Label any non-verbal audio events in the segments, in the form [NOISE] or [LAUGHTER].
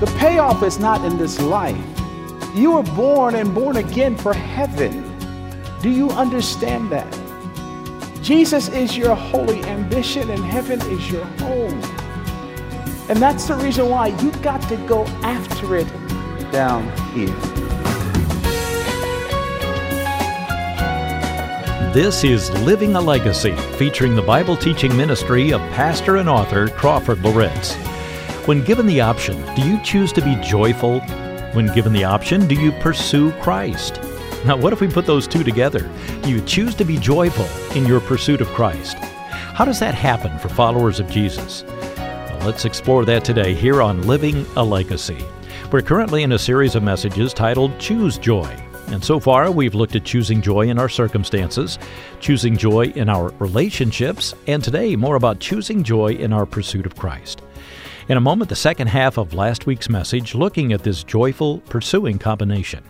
The payoff is not in this life. You were born and born again for heaven. Do you understand that? Jesus is your holy ambition and heaven is your home. And that's the reason why you've got to go after it down here. This is Living a Legacy, featuring the Bible teaching ministry of pastor and author Crawford Loritts. When given the option, do you choose to be joyful? When given the option, do you pursue Christ? Now, what if we put those two together? You choose to be joyful in your pursuit of Christ. How does that happen for followers of Jesus? Well, let's explore that today here on Living a Legacy. We're currently in a series of messages titled Choose Joy. And so far, we've looked at choosing joy in our circumstances, choosing joy in our relationships, and today, more about choosing joy in our pursuit of Christ. In a moment, the second half of last week's message, looking at this joyful pursuing combination.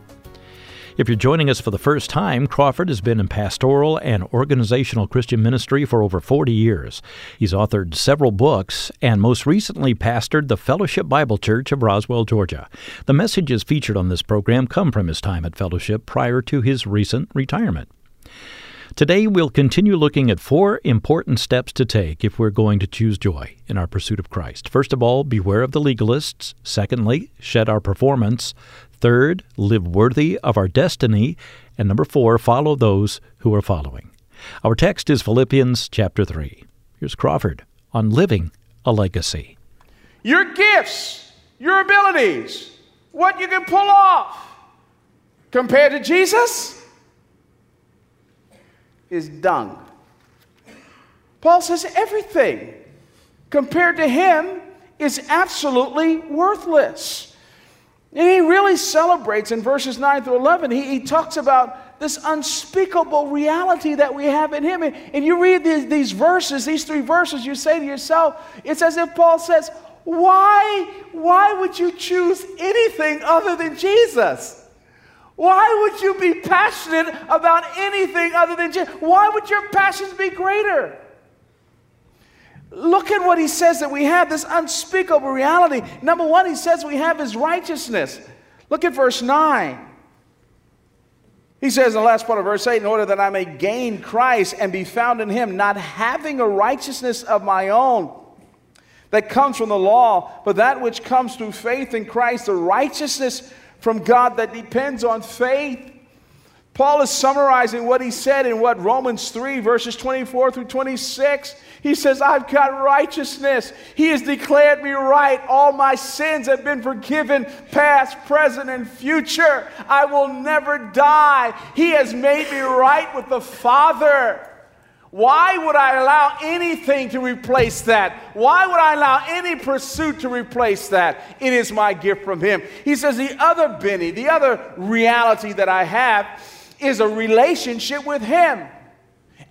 If you're joining us for the first time, Crawford has been in pastoral and organizational Christian ministry for over 40 years. He's authored several books and most recently pastored the Fellowship Bible Church of Roswell, Georgia. The messages featured on this program come from his time at Fellowship prior to his recent retirement. Today, we'll continue looking at four important steps to take if we're going to choose joy in our pursuit of Christ. First of all, beware of the legalists. Secondly, shed our performance. Third, live worthy of our destiny. And number four, follow those who are following. Our text is Philippians chapter 3. Here's Crawford on living a legacy. Your gifts, your abilities, what you can pull off compared to Jesus is dung. Paul says everything compared to him is absolutely worthless. And he really celebrates in verses 9 through 11. He, he talks about this unspeakable reality that we have in him. And, and you read these, these verses, these three verses, you say to yourself, it's as if Paul says, why, why would you choose anything other than Jesus? Why would you be passionate about anything other than Jesus? Why would your passions be greater? Look at what he says that we have this unspeakable reality. Number one, he says we have his righteousness. Look at verse 9. He says in the last part of verse 8, in order that I may gain Christ and be found in him, not having a righteousness of my own that comes from the law, but that which comes through faith in Christ, the righteousness from God that depends on faith. Paul is summarizing what he said in what Romans 3, verses 24 through 26. He says, I've got righteousness. He has declared me right. All my sins have been forgiven, past, present, and future. I will never die. He has made me right with the Father. Why would I allow anything to replace that? Why would I allow any pursuit to replace that? It is my gift from Him. He says, The other Benny, the other reality that I have is a relationship with Him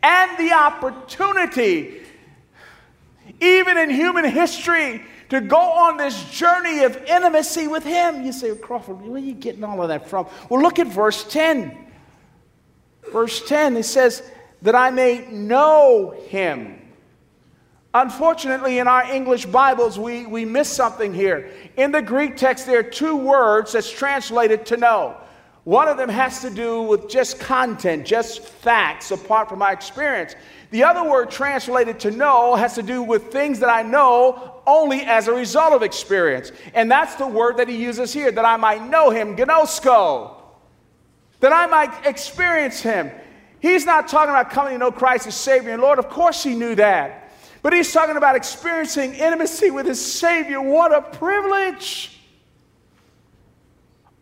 and the opportunity even in human history, to go on this journey of intimacy with Him. You say, Crawford, where are you getting all of that from? Well, look at verse 10. Verse 10, it says, that I may know Him. Unfortunately, in our English Bibles, we, we miss something here. In the Greek text, there are two words that's translated to know. One of them has to do with just content, just facts apart from my experience. The other word translated to know has to do with things that I know only as a result of experience. And that's the word that he uses here that I might know him, gnosko, that I might experience him. He's not talking about coming to know Christ as Savior and Lord. Of course, he knew that. But he's talking about experiencing intimacy with his Savior. What a privilege!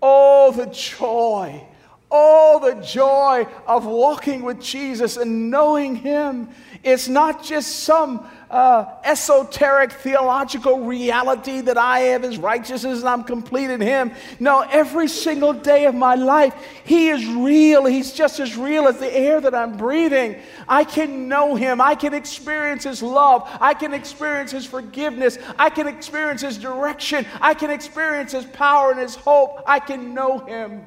Oh, the joy Oh, the joy of walking with Jesus and knowing Him. It's not just some uh, esoteric theological reality that I have His righteousness and I'm complete in Him. No, every single day of my life, He is real. He's just as real as the air that I'm breathing. I can know Him. I can experience His love. I can experience His forgiveness. I can experience His direction. I can experience His power and His hope. I can know Him.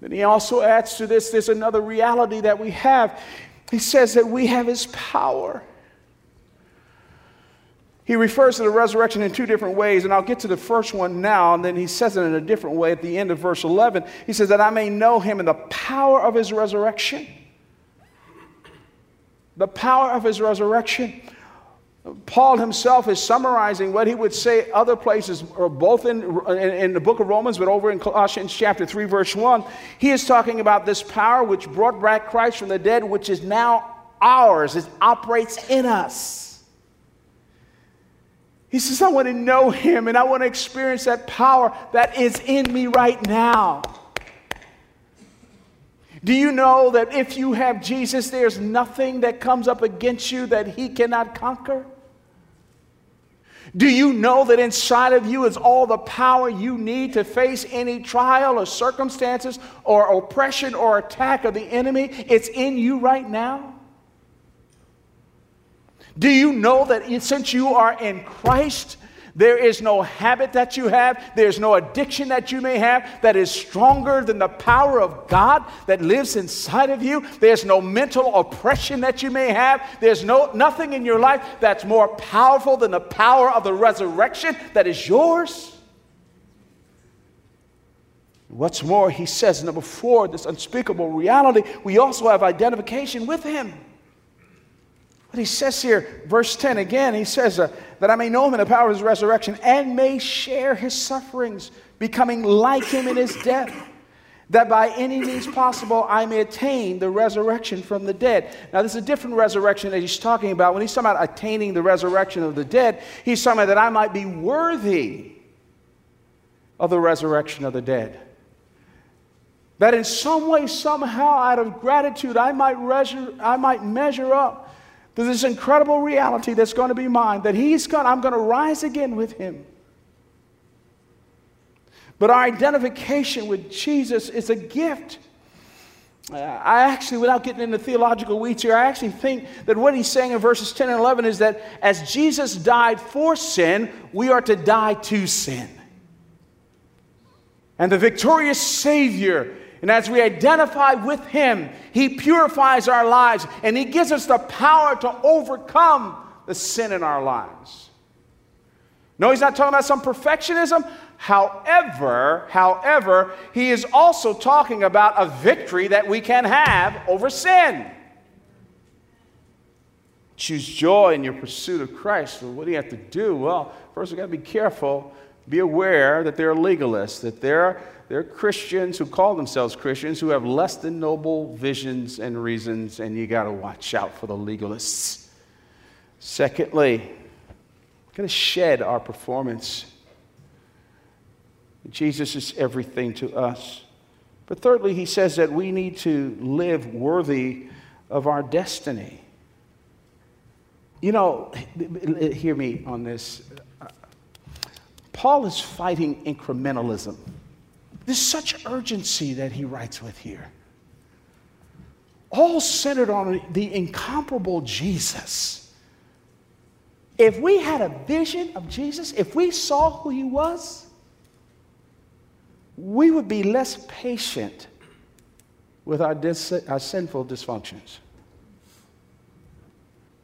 Then he also adds to this, there's another reality that we have. He says that we have his power. he refers to the resurrection in two different ways, and I'll get to the first one now, and then he says it in a different way at the end of verse 11. He says, That I may know him in the power of his resurrection. The power of his resurrection. Paul himself is summarizing what he would say other places, or both in, in, in, the book of Romans, but over in Colossians chapter 3, verse 1. He is talking about this power which brought back Christ from the dead, which is now ours, it operates in us. He says, I want to know him and I want to experience that power that is in me right now. Do you know that if you have Jesus, there's nothing that comes up against you that he cannot conquer? Do you know that inside of you is all the power you need to face any trial or circumstances or oppression or attack of the enemy? It's in you right now. Do you know that since you are in Christ, there is no habit that you have, there's no addiction that you may have that is stronger than the power of God that lives inside of you. There's no mental oppression that you may have. There's no nothing in your life that's more powerful than the power of the resurrection that is yours. What's more, he says, number four, this unspeakable reality, we also have identification with him. But he says here, verse 10 again, he says, uh, that I may know him in the power of his resurrection and may share his sufferings, becoming like him in his death, that by any means possible I may attain the resurrection from the dead. Now, this is a different resurrection that he's talking about. When he's talking about attaining the resurrection of the dead, he's talking about that I might be worthy of the resurrection of the dead. That in some way, somehow, out of gratitude, I might, measure, I might measure up to this incredible reality that's going to be mine that he's going I'm going to rise again with him. But our identification with Jesus is a gift. Uh, I actually, without getting into theological weeds here, I actually think that what he's saying in verses 10 and 11 is that as Jesus died for sin, we are to die to sin. And the victorious Savior and as we identify with Him, He purifies our lives and He gives us the power to overcome the sin in our lives. No, He's not talking about some perfectionism. However, however, He is also talking about a victory that we can have over sin. Choose joy in your pursuit of Christ. Well, what do you have to do? Well, first, we've got to be careful, be aware that there are legalists, that there are Christians who call themselves Christians who have less than noble visions and reasons, and you got to watch out for the legalists. Secondly, we're going to shed our performance. Jesus is everything to us. But thirdly, he says that we need to live worthy of our destiny. You know, hear me on this. Paul is fighting incrementalism. There's such urgency that he writes with here. All centered on the incomparable Jesus. If we had a vision of Jesus, if we saw who he was, we would be less patient with our, dis- our sinful dysfunctions.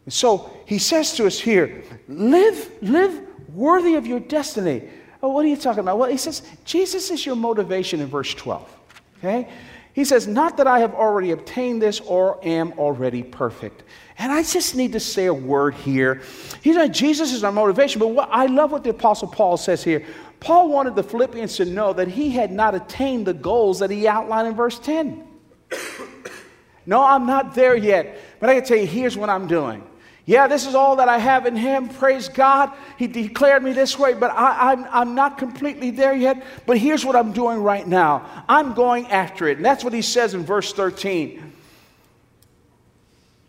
And so he says to us here live, live worthy of your destiny. Oh, what are you talking about? Well, he says, Jesus is your motivation in verse 12. Okay? He says, Not that I have already obtained this or am already perfect. And I just need to say a word here. He's like, Jesus is our motivation, but what, I love what the Apostle Paul says here. Paul wanted the Philippians to know that he had not attained the goals that he outlined in verse 10. [COUGHS] no, I'm not there yet, but I can tell you, here's what I'm doing. Yeah, this is all that I have in Him. Praise God. He declared me this way, but I, am I'm, I'm not completely there yet. But here's what I'm doing right now I'm going after it. And that's what He says in verse 13.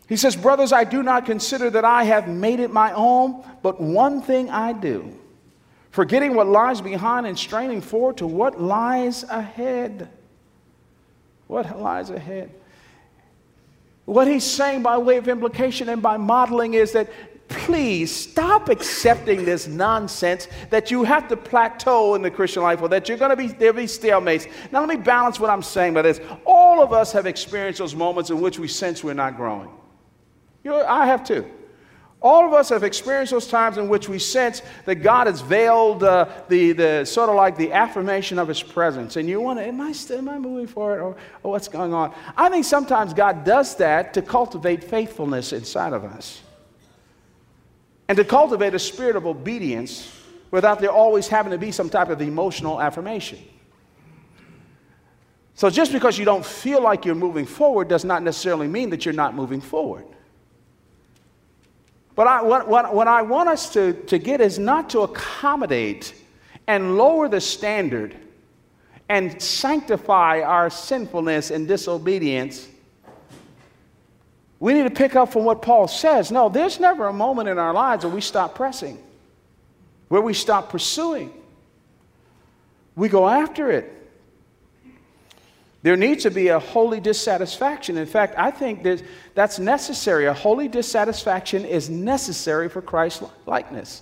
He says, Brothers, I do not consider that I have made it my own, but one thing I do, forgetting what lies behind and straining forward to what lies ahead. What lies ahead? What he's saying by way of implication and by modeling is that please stop accepting this nonsense that you have to plateau in the Christian life or that you're going to be, there'll be stalemates. Now, let me balance what I'm saying by this. All of us have experienced those moments in which we sense we're not growing. You know, I have too. All of us have experienced those times in which we sense that God has veiled uh, the, the sort of like the affirmation of His presence. And you wonder, am I still, am I moving forward or, or what's going on? I think sometimes God does that to cultivate faithfulness inside of us and to cultivate a spirit of obedience without there always having to be some type of emotional affirmation. So just because you don't feel like you're moving forward does not necessarily mean that you're not moving forward. But I, what, what, what I want us to, to get is not to accommodate and lower the standard and sanctify our sinfulness and disobedience. We need to pick up from what Paul says. No, there's never a moment in our lives where we stop pressing, where we stop pursuing. We go after it. There needs to be a holy dissatisfaction. In fact, I think that that's necessary. A holy dissatisfaction is necessary for Christ likeness.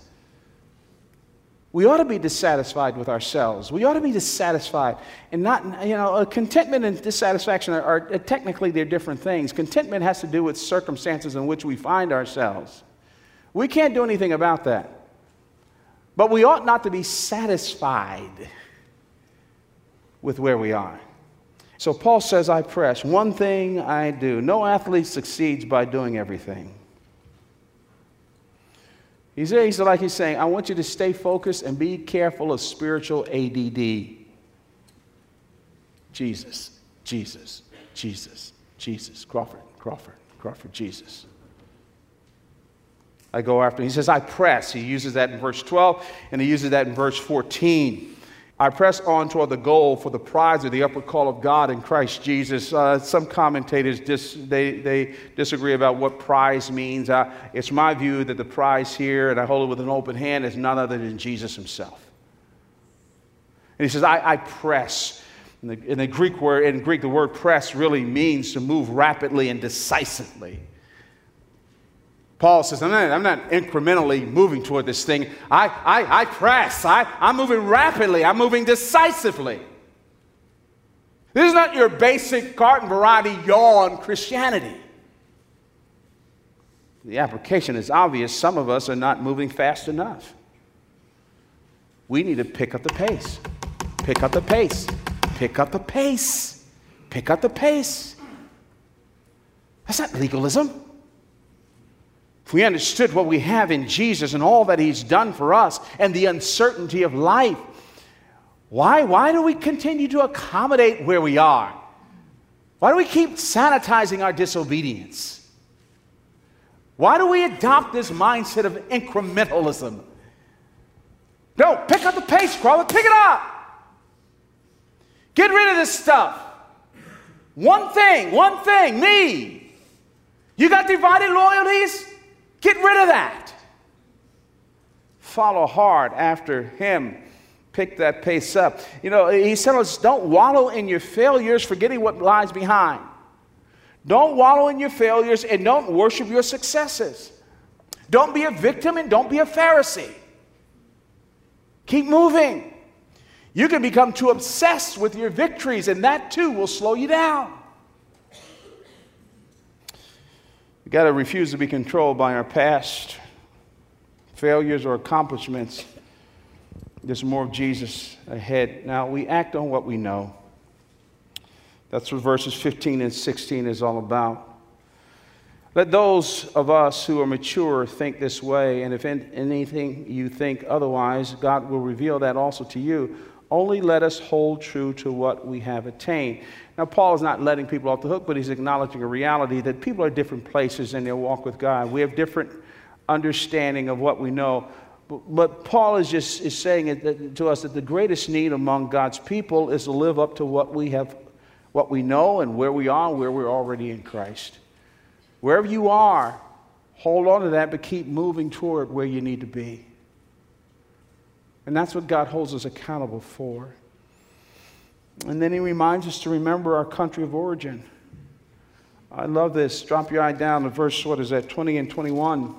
We ought to be dissatisfied with ourselves. We ought to be dissatisfied and not, you know, contentment and dissatisfaction are, are uh, technically they're different things. Contentment has to do with circumstances in which we find ourselves. We can't do anything about that. But we ought not to be satisfied with where we are. So Paul says, I press. One thing I do. No athlete succeeds by doing everything. He's, he's like he's saying, I want you to stay focused and be careful of spiritual ADD. Jesus, Jesus, Jesus, Jesus. Crawford, Crawford, Crawford, Jesus. I go after. him. He says, I press. He uses that in verse 12, and he uses that in verse 14. I press on toward the goal for the prize of the upward call of God in Christ Jesus. Uh, some commentators dis, they, they disagree about what prize means. Uh, it's my view that the prize here, and I hold it with an open hand, is none other than Jesus himself. And he says, I, I press. In the, in the Greek word, in Greek, the word press really means to move rapidly and decisively. Paul says, I'm not, I'm not incrementally moving toward this thing. I, I, I press. I, I'm moving rapidly. I'm moving decisively. This is not your basic garden variety yawn Christianity. The application is obvious. Some of us are not moving fast enough. We need to pick up the pace. Pick up the pace. Pick up the pace. Pick up the pace. That's not legalism. If we understood what we have in Jesus and all that He's done for us and the uncertainty of life, why, why do we continue to accommodate where we are? Why do we keep sanitizing our disobedience? Why do we adopt this mindset of incrementalism? No, pick up the pace, Crawford, pick it up. Get rid of this stuff. One thing, one thing, me. You got divided loyalties? Get rid of that. Follow hard after Him. Pick that pace up. You know, He said us don't wallow in your failures, forgetting what lies behind. Don't wallow in your failures and don't worship your successes. Don't be a victim and don't be a Pharisee. Keep moving. You can become too obsessed with your victories, and that too will slow you down. We've got to refuse to be controlled by our past failures or accomplishments. There's more of Jesus ahead. Now, we act on what we know. That's what verses 15 and 16 is all about. Let those of us who are mature think this way, and if anything you think otherwise, God will reveal that also to you. Only let us hold true to what we have attained. Now, Paul is not letting people off the hook, but he's acknowledging a reality that people are different places in their walk with God. We have different understanding of what we know. But Paul is just is saying it to us that the greatest need among God's people is to live up to what we have, what we know, and where we are, where we're already in Christ. Wherever you are, hold on to that, but keep moving toward where you need to be. And that's what God holds us accountable for. And then he reminds us to remember our country of origin. I love this. Drop your eye down to verse, what is that, 20 and 21.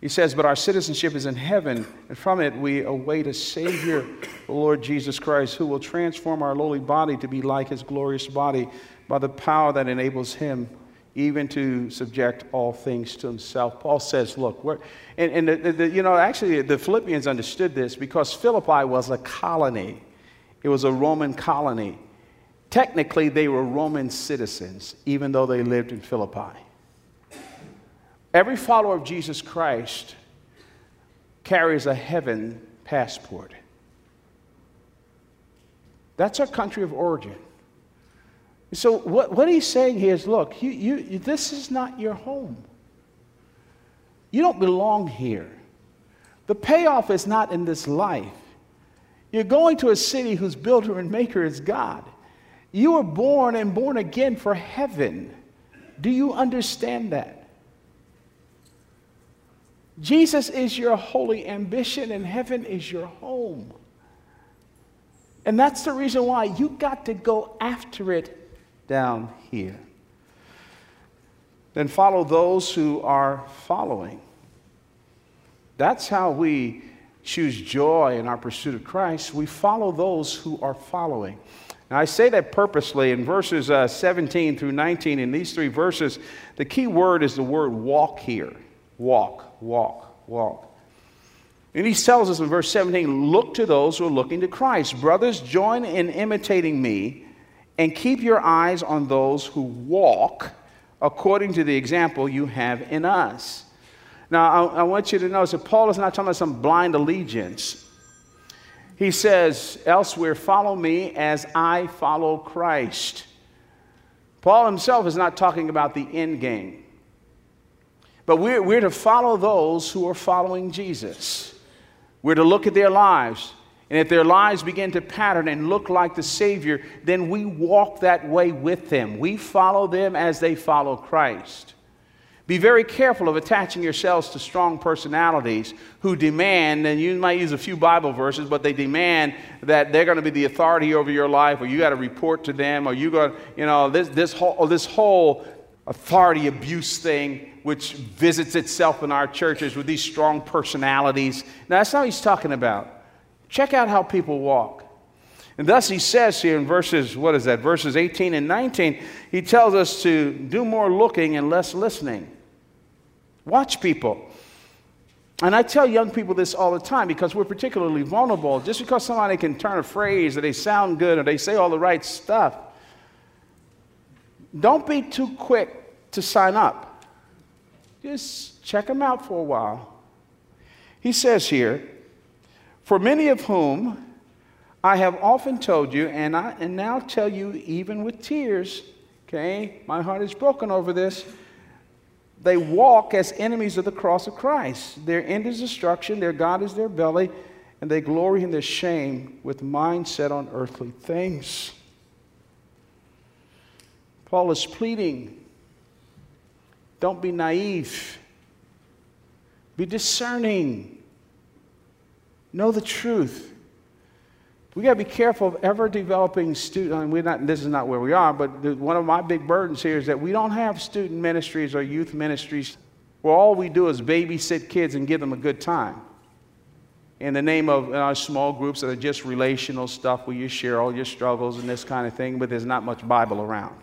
He says, But our citizenship is in heaven, and from it we await a Savior, the Lord Jesus Christ, who will transform our lowly body to be like his glorious body by the power that enables him even to subject all things to himself. Paul says, look, and, and the, the, you know, actually, the Philippians understood this because Philippi was a colony, it was a Roman colony. Technically, they were Roman citizens, even though they lived in Philippi. Every follower of Jesus Christ carries a heaven passport. That's our country of origin. So, what, what he's saying here is look, you, you, this is not your home. You don't belong here. The payoff is not in this life. You're going to a city whose builder and maker is God. You were born and born again for heaven. Do you understand that? Jesus is your holy ambition, and heaven is your home. And that's the reason why you got to go after it down here. Then follow those who are following. That's how we choose joy in our pursuit of Christ. We follow those who are following. Now, I say that purposely in verses uh, 17 through 19. In these three verses, the key word is the word walk here. Walk, walk, walk. And he tells us in verse 17 look to those who are looking to Christ. Brothers, join in imitating me and keep your eyes on those who walk according to the example you have in us. Now, I, I, want you to notice that Paul is not talking about some blind allegiance. He says elsewhere, Follow me as I follow Christ. Paul himself is not talking about the end game, but we're, we're to follow those who are following Jesus. We're to look at their lives and if their lives begin to pattern and look like the Savior, then we walk that way with them. We follow them as they follow Christ. Be very careful of attaching yourselves to strong personalities who demand, and you might use a few Bible verses, but they demand that they're going to be the authority over your life, or you got to report to them, or you got, you know, this, this, whole, this whole authority abuse thing, which visits itself in our churches with these strong personalities. Now, that's not what he's talking about. Check out how people walk. And thus he says here in verses, what is that, verses 18 and 19, he tells us to do more looking and less listening. Watch people. And I tell young people this all the time because we're particularly vulnerable. Just because somebody can turn a phrase or they sound good or they say all the right stuff, don't be too quick to sign up. Just check them out for a while. He says here, for many of whom I have often told you, and, I, and now tell you even with tears, okay, my heart is broken over this. They walk as enemies of the cross of Christ. Their end is destruction, their God is their belly, and they glory in their shame with mind set on earthly things. Paul is pleading don't be naive, be discerning. Know the truth. We got to be careful of ever developing student. I mean, we're not. This is not where we are, but the, one of my big burdens here is that we don't have student ministries or youth ministries where all we do is babysit kids and give them a good time. In the name of our small groups that are just relational stuff where you share all your struggles and this kind of thing, but there's not much Bible around.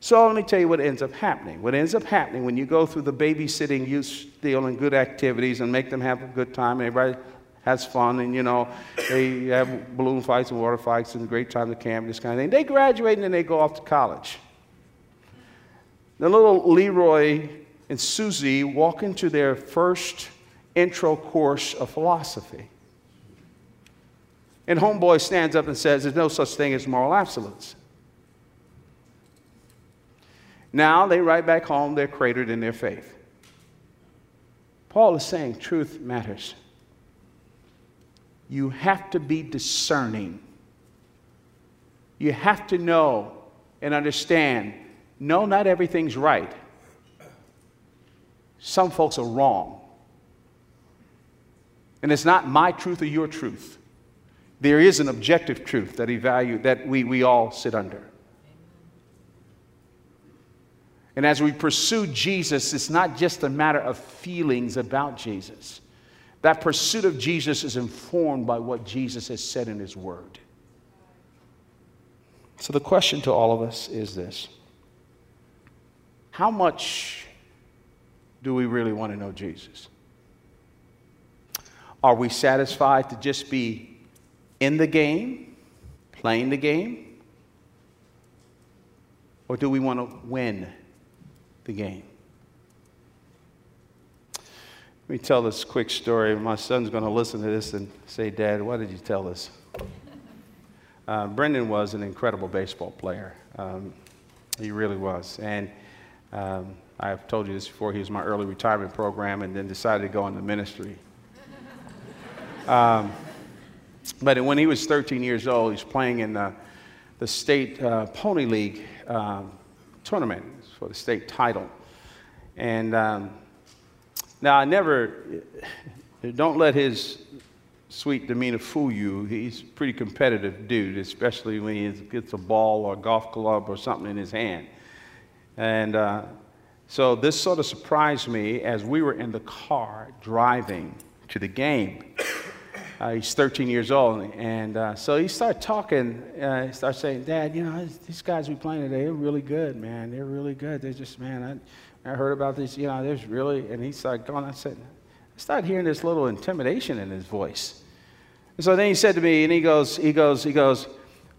So let me tell you what ends up happening. What ends up happening when you go through the babysitting, youth stealing good activities and make them have a good time, and everybody has fun, and you know, they have balloon fights and water fights and a great time at camp, this kind of thing. They graduate and then they go off to college. The little Leroy and Susie walk into their first intro course of philosophy. And homeboy stands up and says, There's no such thing as moral absolutes. Now they write back home, they're cratered in their faith. Paul is saying truth matters you have to be discerning. You have to know and understand no, not everything's right. Some folks are wrong. And it's not my truth or your truth. There is an objective truth that, that we, we all sit under. And as we pursue Jesus, it's not just a matter of feelings about Jesus. That pursuit of Jesus is informed by what Jesus has said in his word. So the question to all of us is this how much do we really want to know Jesus? Are we satisfied to just be in the game, playing the game? Or do we want to win the game? Let me tell this quick story. My son's going to listen to this and say, Dad, why did you tell this? Uh, Brendan was an incredible baseball player. Um, he really was. And um, I've told you this before. He was my early retirement program and then decided to go into ministry. [LAUGHS] Um, but when he was 13 years old, he was playing in the, the state uh, pony league um, tournament for the state title. And um, now I never, don't let his sweet demeanor fool you. He's a pretty competitive dude, especially when he gets a ball or a golf club or something in his hand. And uh, so this sort of surprised me as we were in the car driving to the game. Uh, he's 13 years old, and uh, so he started talking. Uh, he started saying, "Dad, you know these guys we playing today, they're really good, man. They're really good. They're just, man. I, I heard about this. You know, there's really." And he started going. I said, I started hearing this little intimidation in his voice. And so then he said to me, and he goes, he goes, he goes,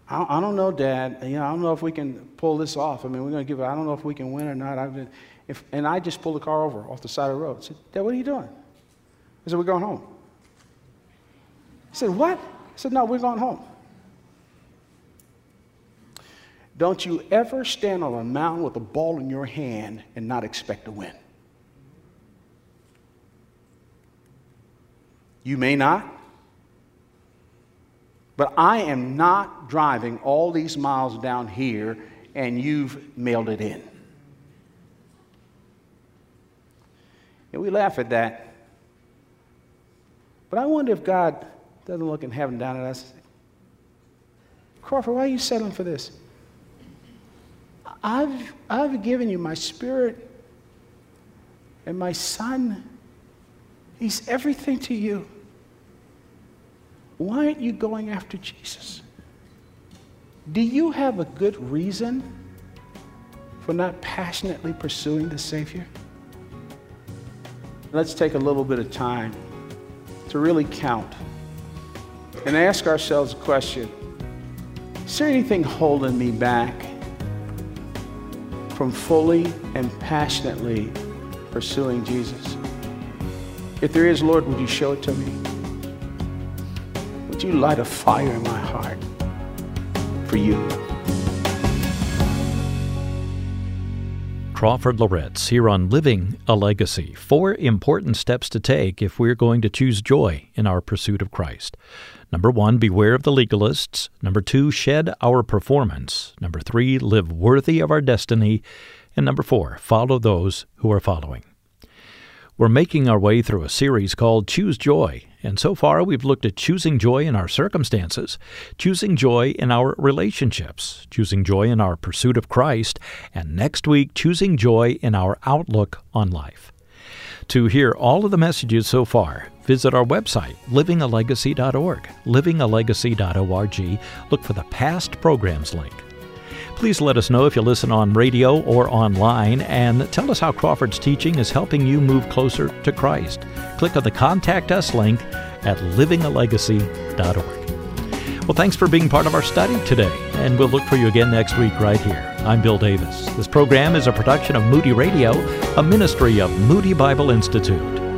I, I don't know, Dad. You know, I don't know if we can pull this off. I mean, we're going to give it. I don't know if we can win or not. I've been, if, and I just pulled the car over off the side of the road. I said, Dad, what are you doing? I said, we're going home. He said, What? I said, No, we're going home. Don't you ever stand on a mound with a ball in your hand and not expect to win. You may not, but I am not driving all these miles down here and you've mailed it in. And we laugh at that. But I wonder if God doesn't look in heaven down at us. Crawford, why are you settling for this? I've, I've given you my spirit and my son. He's everything to you. Why aren't you going after Jesus? Do you have a good reason for not passionately pursuing the Savior? Let's take a little bit of time to really count and ask ourselves a question Is there anything holding me back from fully and passionately pursuing Jesus? If there is, Lord, would you show it to me? Would you light a fire in my heart for you? Crawford Loritts here on Living a Legacy. Four important steps to take if we're going to choose joy in our pursuit of Christ. Number one, beware of the legalists. Number two, shed our performance. Number three, live worthy of our destiny. And number four, follow those who are following. We're making our way through a series called Choose Joy, and so far we've looked at choosing joy in our circumstances, choosing joy in our relationships, choosing joy in our pursuit of Christ, and next week, choosing joy in our outlook on life. To hear all of the messages so far, visit our website, livingalegacy.org, livingalegacy.org. Look for the past programs link. Please let us know if you listen on radio or online and tell us how Crawford's teaching is helping you move closer to Christ. Click on the Contact Us link at livingalegacy.org. Well, thanks for being part of our study today, and we'll look for you again next week right here. I'm Bill Davis. This program is a production of Moody Radio, a ministry of Moody Bible Institute.